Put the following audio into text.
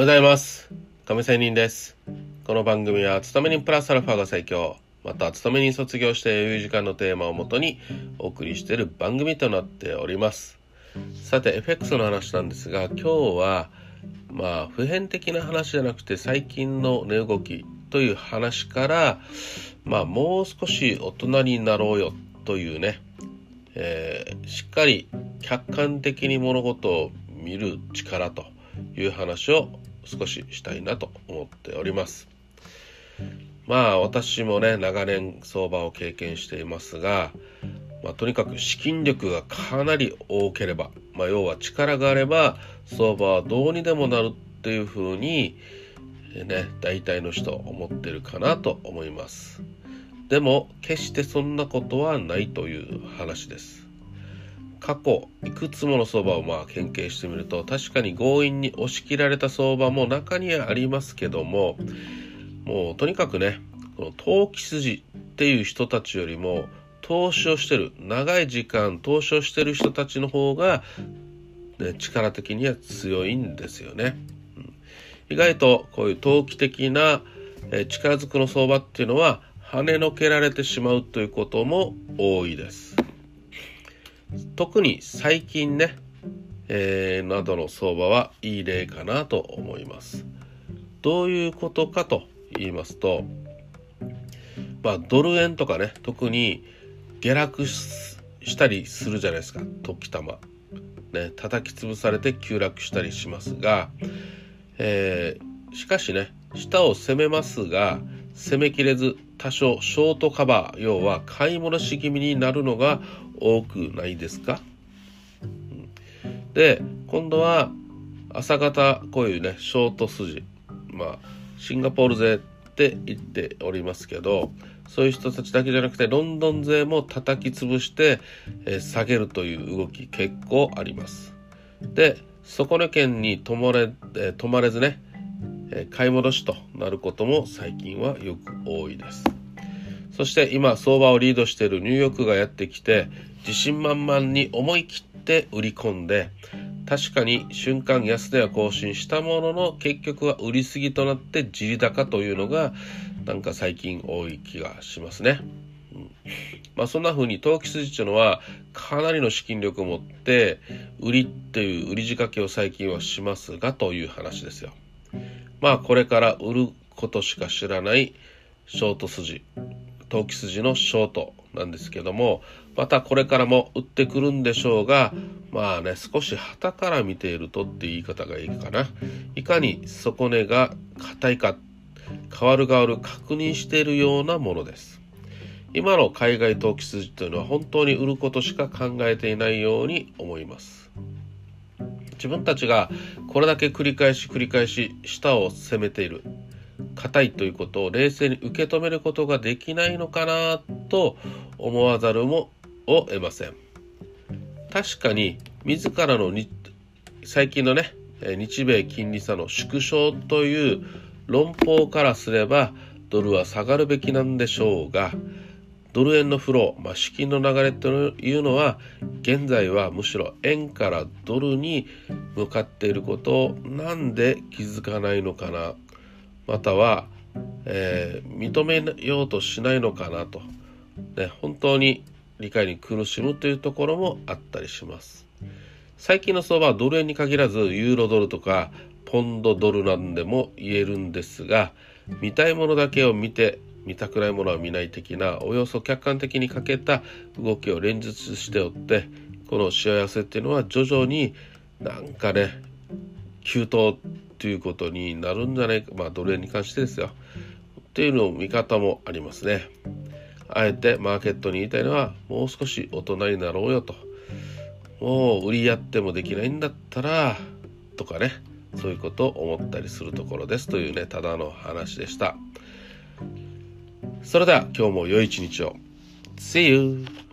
ございます。亀仙人です。この番組は勤め人プラスアルファが最強。また勤め人卒業して余裕時間のテーマをもとにお送りしている番組となっております。さて FX の話なんですが今日はまあ普遍的な話じゃなくて最近の値動きという話からまあもう少し大人になろうよというね、えー、しっかり客観的に物事を見る力という話を少ししたいなと思っております。まあ私もね長年相場を経験していますが、まあ、とにかく資金力がかなり多ければ、まあ、要は力があれば相場はどうにでもなるっていうふうにね大体の人思ってるかなと思いますでも決してそんなことはないという話です過去いくつもの相場をまあ研究してみると確かに強引に押し切られた相場も中にはありますけどももうとにかくねこの投機筋っていう人たちよりも投資をしてる長い時間投資をしてる人たちの方が、ね、力的には強いんですよね。うん、意外とこういう投機的な、え力ずくの相場っていうのは跳ねのけられてしまうということも多いです。特に最近ね、えー、などの相場はいい例かなと思います。どういうことかと言いますと、まあ、ドル円とかね特に下落したりするじゃないですか時たま。ね叩き潰されて急落したりしますが、えー、しかしね下を攻めますが攻めきれず多少ショートカバー要は買い戻し気味になるのが多くないですか、で今度は朝方こういうねショート筋まあシンガポール勢って言っておりますけどそういう人たちだけじゃなくてロンドン勢も叩き潰して、え、下げるという動き結構あります。で底値圏に止まれ,、えー、止まれずね、え、買い戻しとなることも最近はよく多いです。そして今相場をリードしているニューヨークがやってきて自信満々に思い切って売り込んで確かに瞬間安値は更新したものの結局は売りすぎとなって地利高というのがなんか最近多い気がしますね。うん、まあそんな風に投機筋っていうのはかなりの資金力を持って売りっていう売り仕掛けを最近はしますがという話ですよ。まあこれから売ることしか知らないショート筋投機筋のショートなんですけどもまたこれからも売ってくるんでしょうがまあね少し旗から見ているとって言い方がいいかな。いかに底根が硬いか変わる変わる確認しているようなものです。今の海外投機筋というのは本当に売ることしか考えていないように思います。自分たちがこれだけ繰り返し繰り返し下を攻めている。硬いということを冷静に受け止めることができないのかなと思わざるもを得ません。確かに自らの最近のね日米金利差の縮小という論法からすればドルは下がるべきなんでしょうがドル円のフロー、まあ、資金の流れというのは現在はむしろ円からドルに向かっていることをなんで気づかないのかなまたは、えー、認めようとしないのかなと、ね、本当に理解に苦しむというところもあったりします。最近の相場はドル円に限らずユーロドルとかポンドドルなんでも言えるんですが見たいものだけを見て見たくないものは見ない的なおよそ客観的にかけた動きを連日しておってこの幸せっていうのは徐々になんかね急騰ということになるんじゃないか、まあ、ドル円に関してですよ。っていうの見方もありますね。あえてマーケットに言いたいのは、もう少し大人になろうよと。もう売りやってもできないんだったら、とかね、そういうことを思ったりするところですというね、ただの話でした。それでは今日も良い一日を。See you!